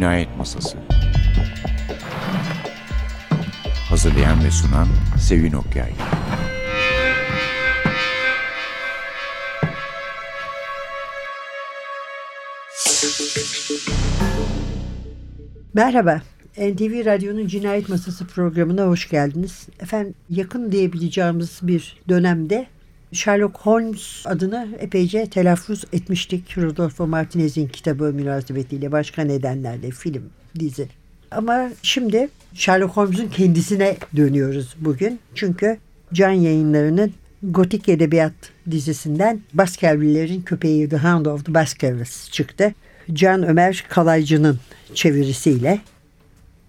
Cinayet Masası. Hazırlayan ve sunan Sevin Okyay. Merhaba, NTV Radyo'nun Cinayet Masası programına hoş geldiniz. Efendim yakın diyebileceğimiz bir dönemde Sherlock Holmes adını epeyce telaffuz etmiştik. Rodolfo Martinez'in kitabı münasebetiyle başka nedenlerle film, dizi. Ama şimdi Sherlock Holmes'un kendisine dönüyoruz bugün. Çünkü Can yayınlarının Gotik Edebiyat dizisinden Baskerville'lerin köpeği The Hound of the Baskervilles çıktı. Can Ömer Kalaycı'nın çevirisiyle.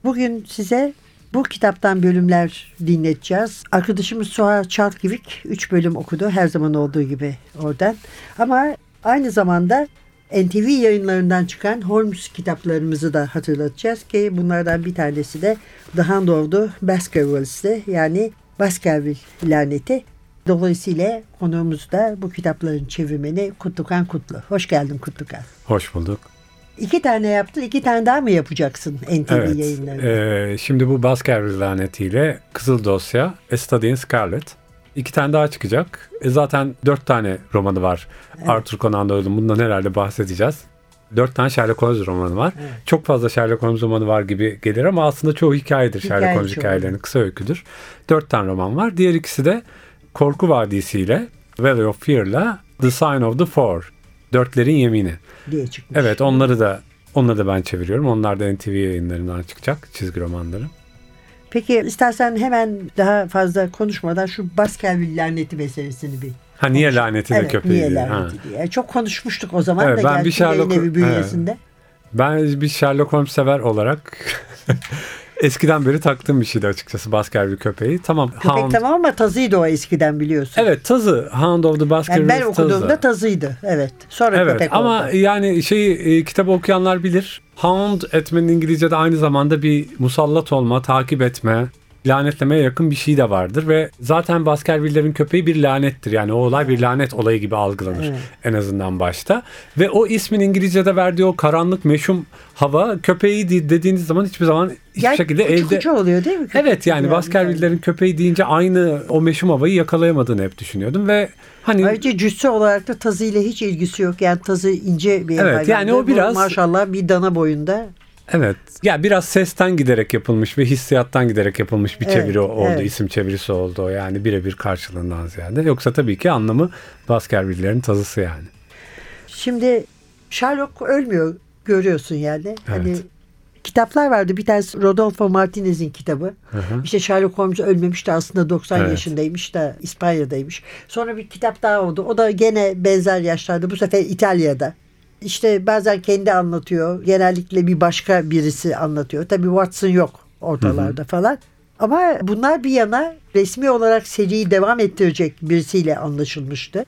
Bugün size bu kitaptan bölümler dinleteceğiz. Arkadaşımız Suha Çalkivik 3 bölüm okudu her zaman olduğu gibi oradan. Ama aynı zamanda NTV yayınlarından çıkan Holmes kitaplarımızı da hatırlatacağız ki bunlardan bir tanesi de The Hand of. Yani Baskerville laneti. Dolayısıyla konuğumuz da bu kitapların çevirmeni Kutlukan Kutlu. Hoş geldin Kutlukan. Hoş bulduk. İki tane yaptın, iki tane daha mı yapacaksın NTV evet, yayınlarında? E, şimdi bu Baskerville lanetiyle Kızıl Dosya, A Study in Scarlet. İki tane daha çıkacak. E, zaten dört tane romanı var. Evet. Arthur Conan Doyle'un bundan herhalde bahsedeceğiz. Dört tane Sherlock Holmes romanı var. Evet. Çok fazla Sherlock Holmes romanı var gibi gelir ama aslında çoğu hikayedir. Hikaye Sherlock Holmes hikayelerinin kısa öyküdür. Dört tane roman var. Diğer ikisi de Korku Vadisi ile Valley of Fear'la The Sign of the Four. Dörtlerin Yemini. Diye çıkmış. Evet onları da onları da ben çeviriyorum. Onlar da NTV yayınlarından çıkacak çizgi romanları. Peki istersen hemen daha fazla konuşmadan şu Baskerville laneti meselesini bir Ha niye laneti de evet, köpeği niye diye. laneti ha. diye. Çok konuşmuştuk o zaman evet, da ben bir Sherlock, evi bünyesinde. Ben bir Sherlock Holmes sever olarak eskiden beri taktığım bir şeydi açıkçası Baskerville köpeği. Tamam. Köpek Hound... tamam ama tazıydı o eskiden biliyorsun. Evet tazı. Hound of the Baskerville yani Ben okuduğumda tazı. tazıydı. Evet. Sonra evet, köpek ama oldu. yani şey e, kitabı okuyanlar bilir. Hound etmenin İngilizce'de aynı zamanda bir musallat olma, takip etme, lanetlemeye yakın bir şey de vardır ve zaten Baskerville'lerin köpeği bir lanettir. Yani o olay bir lanet olayı gibi algılanır evet. en azından başta. Ve o ismin İngilizce'de verdiği o karanlık meşhum hava köpeği dediğiniz zaman hiçbir zaman hiçbir yani şekilde elde... oluyor değil mi? Köpek evet yani, yani Baskerville'lerin köpeği deyince aynı o meşhum havayı yakalayamadığını hep düşünüyordum ve Hani Ayrıca cüsse olarak da tazı ile hiç ilgisi yok. Yani tazı ince bir Evet yani o biraz Bu maşallah bir dana boyunda. Evet. Ya biraz sesten giderek yapılmış ve hissiyattan giderek yapılmış bir çeviri evet, oldu. Evet. isim çevirisi oldu yani birebir karşılığından ziyade. Yoksa tabii ki anlamı Baskerville'lerin tazısı yani. Şimdi Sherlock ölmüyor görüyorsun yani. Evet. Hani kitaplar vardı. Bir tanesi Rodolfo Martinez'in kitabı. Hı hı. İşte Sherlock Holmes ölmemiş de aslında 90 evet. yaşındaymış da İspanya'daymış. Sonra bir kitap daha oldu. O da gene benzer yaşlarda. Bu sefer İtalya'da. İşte bazen kendi anlatıyor. Genellikle bir başka birisi anlatıyor. Tabii Watson yok ortalarda hı hı. falan. Ama bunlar bir yana resmi olarak seriyi devam ettirecek birisiyle anlaşılmıştı.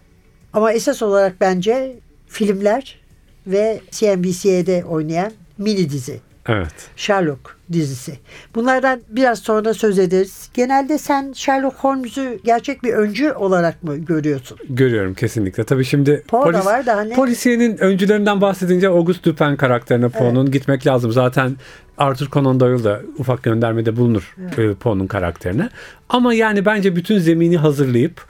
Ama esas olarak bence filmler ve CNBC'de oynayan mini dizi Evet. Sherlock dizisi. Bunlardan biraz sonra söz ederiz. Genelde sen Sherlock Holmes'u gerçek bir öncü olarak mı görüyorsun? Görüyorum kesinlikle. Tabii şimdi Poe polis, var da hani... polisiyenin öncülerinden bahsedince Auguste Dupin karakterine Poe'nun evet. gitmek lazım. Zaten Arthur Conan Doyle da ufak göndermede bulunur evet. E, Poe'nun karakterine. Ama yani bence bütün zemini hazırlayıp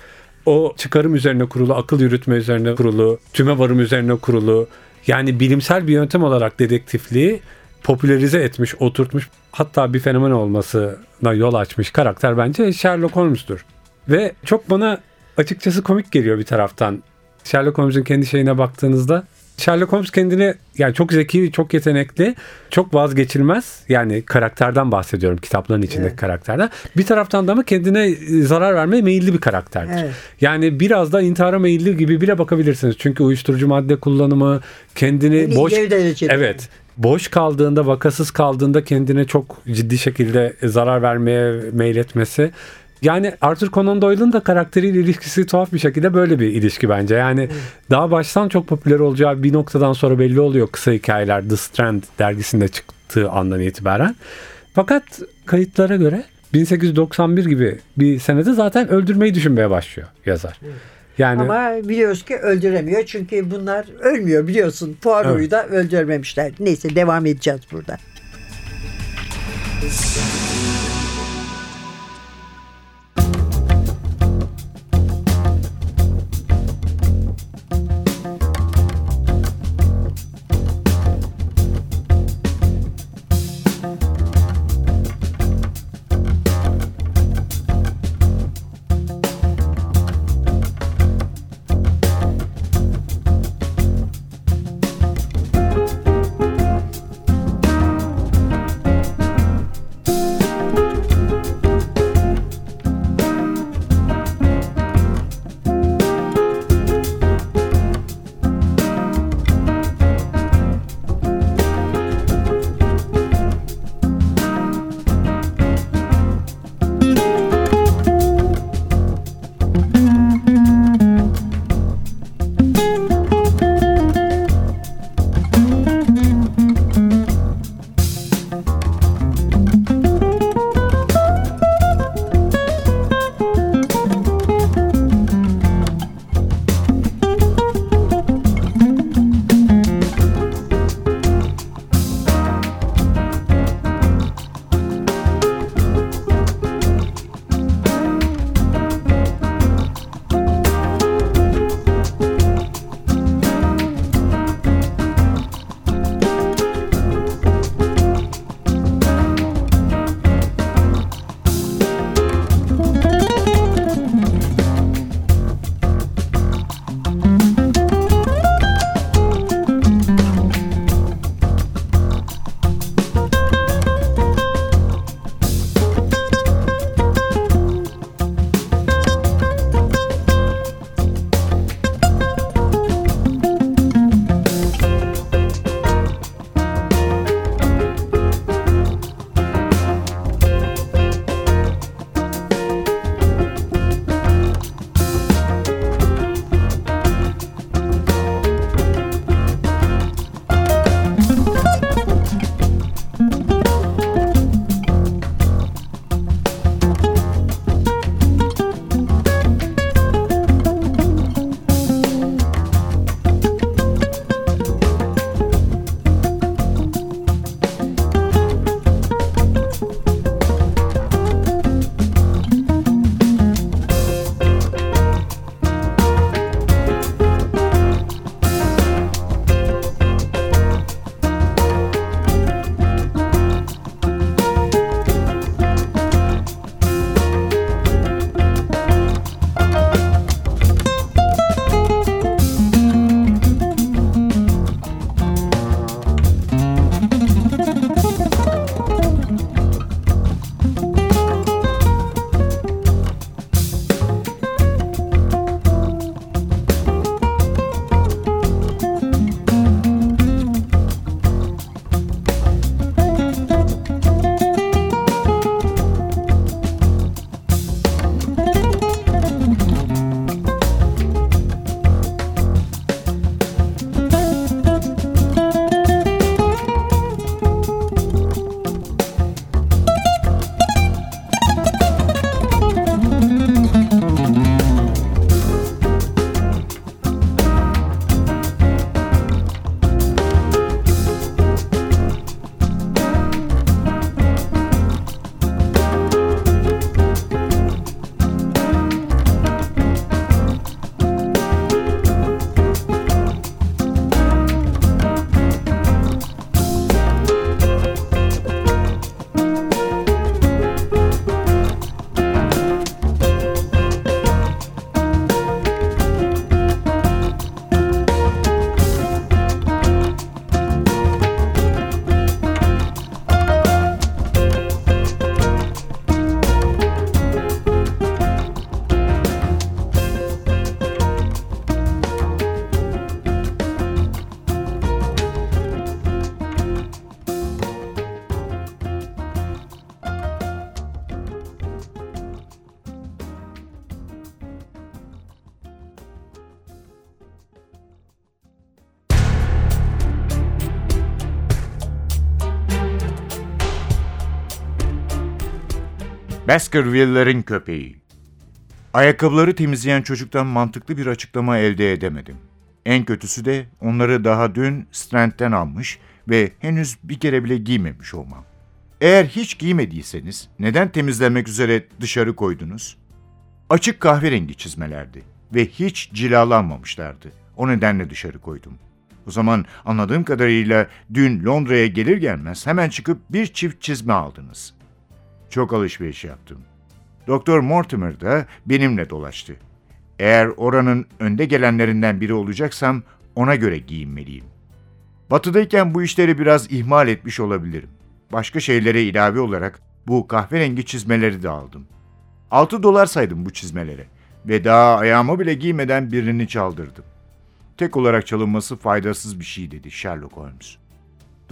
o çıkarım üzerine kurulu, akıl yürütme üzerine kurulu, tüme varım üzerine kurulu yani bilimsel bir yöntem olarak dedektifliği popülerize etmiş, oturtmuş hatta bir fenomen olmasına yol açmış karakter bence Sherlock Holmes'tur. Ve çok bana açıkçası komik geliyor bir taraftan. Sherlock Holmes'un kendi şeyine baktığınızda Sherlock Holmes kendini yani çok zeki, çok yetenekli, çok vazgeçilmez. Yani karakterden bahsediyorum kitapların içindeki evet. karakterden. Bir taraftan da ama kendine zarar vermeye meyilli bir karakterdir. Evet. Yani biraz da intihara meyilli gibi bile bakabilirsiniz. Çünkü uyuşturucu madde kullanımı, kendini yani boş Evet boş kaldığında, vakasız kaldığında kendine çok ciddi şekilde zarar vermeye meyletmesi. Yani Arthur Conan Doyle'ın da karakteriyle ilişkisi tuhaf bir şekilde böyle bir ilişki bence. Yani hmm. daha baştan çok popüler olacağı bir noktadan sonra belli oluyor kısa hikayeler The Strand dergisinde çıktığı andan itibaren. Fakat kayıtlara göre 1891 gibi bir senede zaten öldürmeyi düşünmeye başlıyor yazar. Hmm. Yani Ama biliyoruz ki öldüremiyor çünkü bunlar ölmüyor biliyorsun. Poirot'u Evet. da öldürmemişler. Neyse devam edeceğiz burada. Baskerville'lerin köpeği. Ayakkabıları temizleyen çocuktan mantıklı bir açıklama elde edemedim. En kötüsü de onları daha dün Strand'den almış ve henüz bir kere bile giymemiş olmam. Eğer hiç giymediyseniz neden temizlenmek üzere dışarı koydunuz? Açık kahverengi çizmelerdi ve hiç cilalanmamışlardı. O nedenle dışarı koydum. O zaman anladığım kadarıyla dün Londra'ya gelir gelmez hemen çıkıp bir çift çizme aldınız. Çok alışveriş yaptım. Doktor Mortimer da benimle dolaştı. Eğer oranın önde gelenlerinden biri olacaksam ona göre giyinmeliyim. Batıdayken bu işleri biraz ihmal etmiş olabilirim. Başka şeylere ilave olarak bu kahverengi çizmeleri de aldım. 6 dolar saydım bu çizmelere ve daha ayağımı bile giymeden birini çaldırdım. Tek olarak çalınması faydasız bir şey dedi Sherlock Holmes.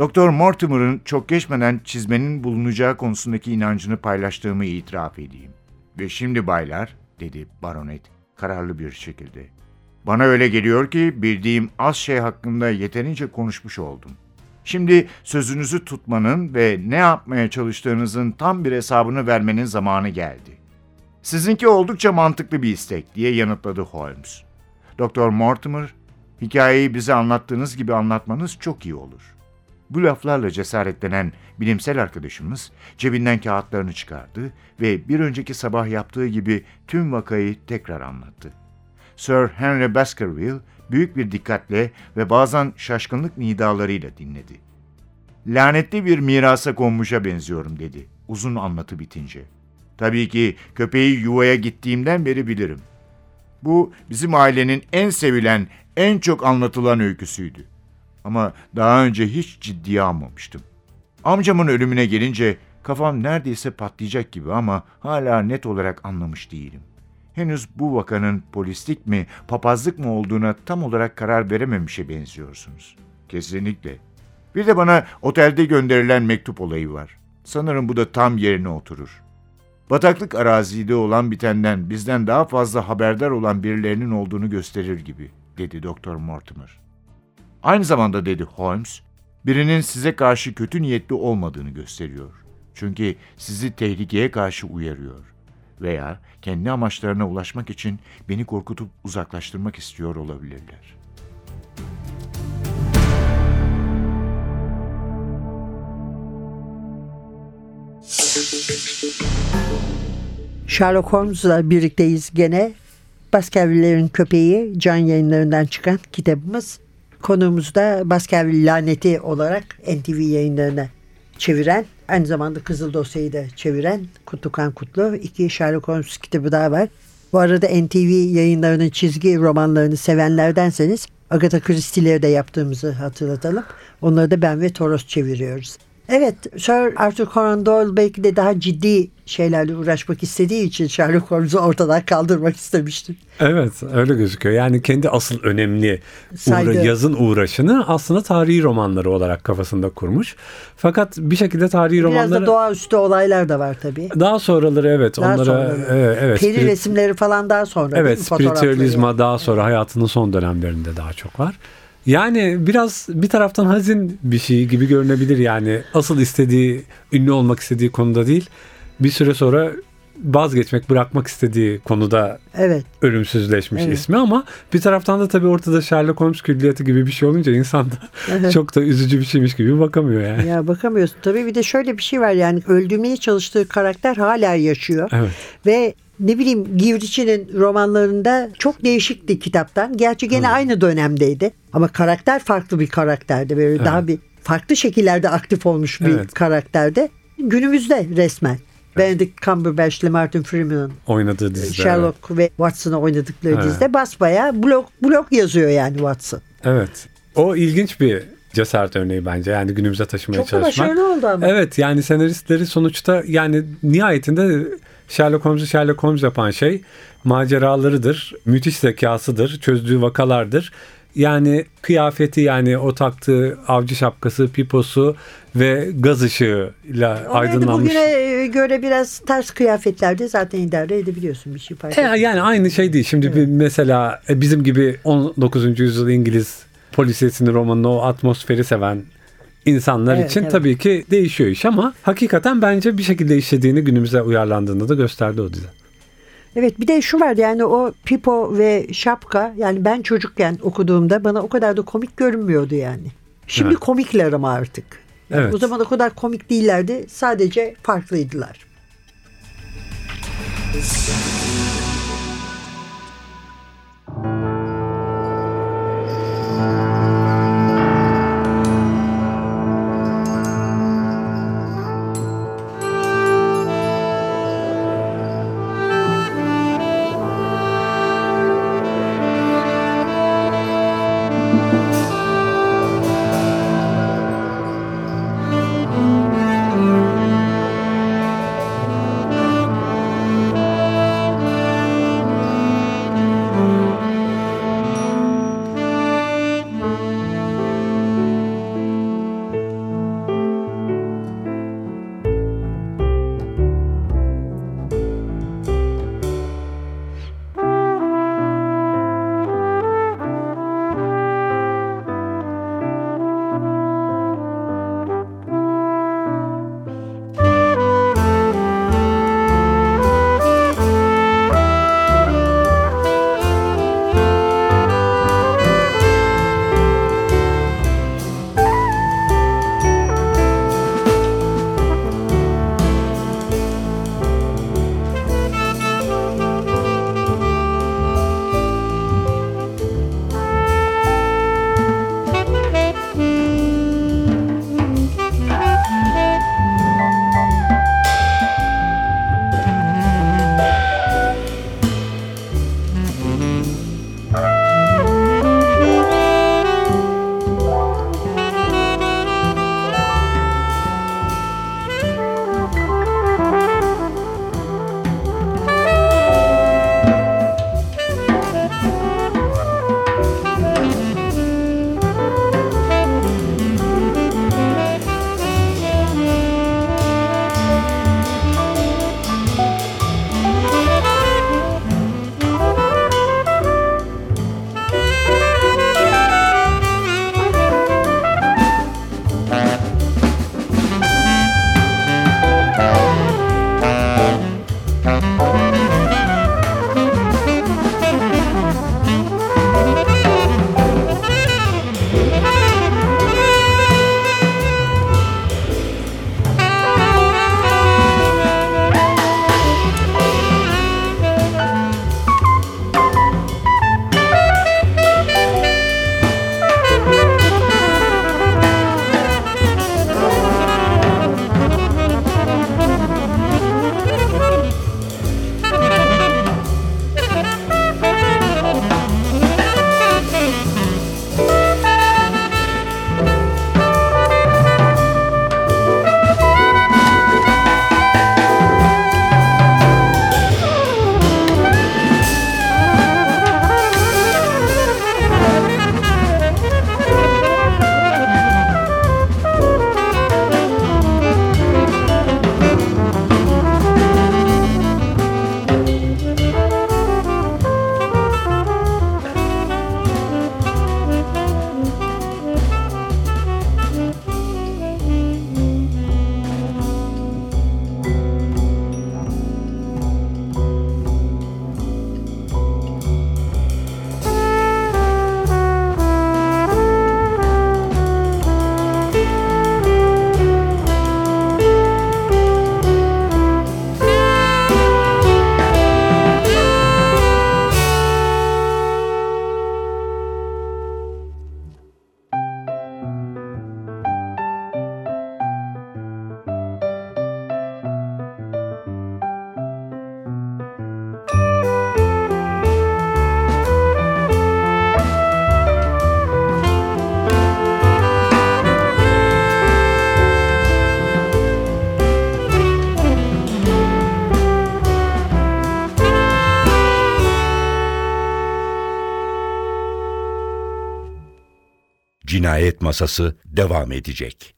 Doktor Mortimer'ın çok geçmeden çizmenin bulunacağı konusundaki inancını paylaştığımı itiraf edeyim. Ve şimdi baylar, dedi baronet kararlı bir şekilde. Bana öyle geliyor ki bildiğim az şey hakkında yeterince konuşmuş oldum. Şimdi sözünüzü tutmanın ve ne yapmaya çalıştığınızın tam bir hesabını vermenin zamanı geldi. Sizinki oldukça mantıklı bir istek diye yanıtladı Holmes. Doktor Mortimer, hikayeyi bize anlattığınız gibi anlatmanız çok iyi olur. Bu laflarla cesaretlenen bilimsel arkadaşımız cebinden kağıtlarını çıkardı ve bir önceki sabah yaptığı gibi tüm vakayı tekrar anlattı. Sir Henry Baskerville büyük bir dikkatle ve bazen şaşkınlık nidalarıyla dinledi. Lanetli bir mirasa konmuşa benziyorum dedi uzun anlatı bitince. Tabii ki köpeği yuvaya gittiğimden beri bilirim. Bu bizim ailenin en sevilen, en çok anlatılan öyküsüydü. Ama daha önce hiç ciddiye almamıştım. Amcamın ölümüne gelince kafam neredeyse patlayacak gibi ama hala net olarak anlamış değilim. Henüz bu vakanın polislik mi, papazlık mı olduğuna tam olarak karar verememişe benziyorsunuz. Kesinlikle. Bir de bana otelde gönderilen mektup olayı var. Sanırım bu da tam yerine oturur. Bataklık arazide olan bitenden bizden daha fazla haberdar olan birilerinin olduğunu gösterir gibi, dedi Doktor Mortimer. Aynı zamanda dedi Holmes, birinin size karşı kötü niyetli olmadığını gösteriyor. Çünkü sizi tehlikeye karşı uyarıyor veya kendi amaçlarına ulaşmak için beni korkutup uzaklaştırmak istiyor olabilirler. Sherlock Holmes'la birlikteyiz gene. Baskerville'lerin köpeği can yayınlarından çıkan kitabımız. Konuğumuz da Baskerville laneti olarak NTV yayınlarına çeviren, aynı zamanda Kızıl Dosya'yı da çeviren Kutukan Kutlu. iki Sherlock Holmes kitabı daha var. Bu arada NTV yayınlarının çizgi romanlarını sevenlerdenseniz Agatha Christie'leri de yaptığımızı hatırlatalım. Onları da ben ve Toros çeviriyoruz. Evet, Sir Arthur Conan Doyle belki de daha ciddi şeylerle uğraşmak istediği için Sherlock Holmes'u ortadan kaldırmak istemiştir. Evet, öyle gözüküyor. Yani kendi asıl önemli uğra yazın uğraşını aslında tarihi romanları olarak kafasında kurmuş. Fakat bir şekilde tarihi Biraz romanları... Biraz da doğaüstü olaylar da var tabii. Daha sonraları evet. Daha onlara sonraları. evet, evet. Peri spirit... resimleri falan daha sonra. Evet, spiritüalizma daha sonra hayatının son dönemlerinde daha çok var. Yani biraz bir taraftan hazin bir şey gibi görünebilir yani. Asıl istediği, ünlü olmak istediği konuda değil. Bir süre sonra vazgeçmek, bırakmak istediği konuda evet. ölümsüzleşmiş evet. ismi ama bir taraftan da tabii ortada Sherlock Holmes külliyatı gibi bir şey olunca insan da evet. çok da üzücü bir şeymiş gibi bakamıyor yani. Ya bakamıyorsun. Tabii bir de şöyle bir şey var yani öldürmeye çalıştığı karakter hala yaşıyor. Evet. Ve ne bileyim Givriçi'nin romanlarında çok değişikti kitaptan. Gerçi gene Hı. aynı dönemdeydi. Ama karakter farklı bir karakterdi. Böyle evet. daha bir farklı şekillerde aktif olmuş bir evet. karakterde. Günümüzde resmen. Benedict Cumberbatch ile Martin Freeman'ın oynadığı dizide. Sherlock evet. ve Watson'a oynadıkları evet. dizide basbaya blok blok yazıyor yani Watson. Evet. O ilginç bir cesaret örneği bence. Yani günümüze taşımaya Çok çalışmak. Çok başarılı oldu ama. Evet yani senaristleri sonuçta yani nihayetinde Sherlock Holmes'u Sherlock Holmes yapan şey maceralarıdır, müthiş zekasıdır, çözdüğü vakalardır. Yani kıyafeti yani o taktığı avcı şapkası, piposu ve gaz ışığıyla o aydınlanmış. Bugüne göre biraz ters kıyafetlerde zaten idare edebiliyorsun bir şey fark e, Yani aynı şey değil. Şimdi evet. mesela e, bizim gibi 19. yüzyıl İngiliz polisiyesinin romanını o atmosferi seven insanlar evet, için evet. tabii ki değişiyor iş ama hakikaten bence bir şekilde işlediğini günümüze uyarlandığını da gösterdi o dizi. Evet bir de şu var yani o Pipo ve Şapka yani ben çocukken okuduğumda bana o kadar da komik görünmüyordu yani. Şimdi Evet. komikler ama artık. Yani Evet. O zaman o kadar komik değillerdi sadece farklıydılar. Cinayet Masası devam edecek.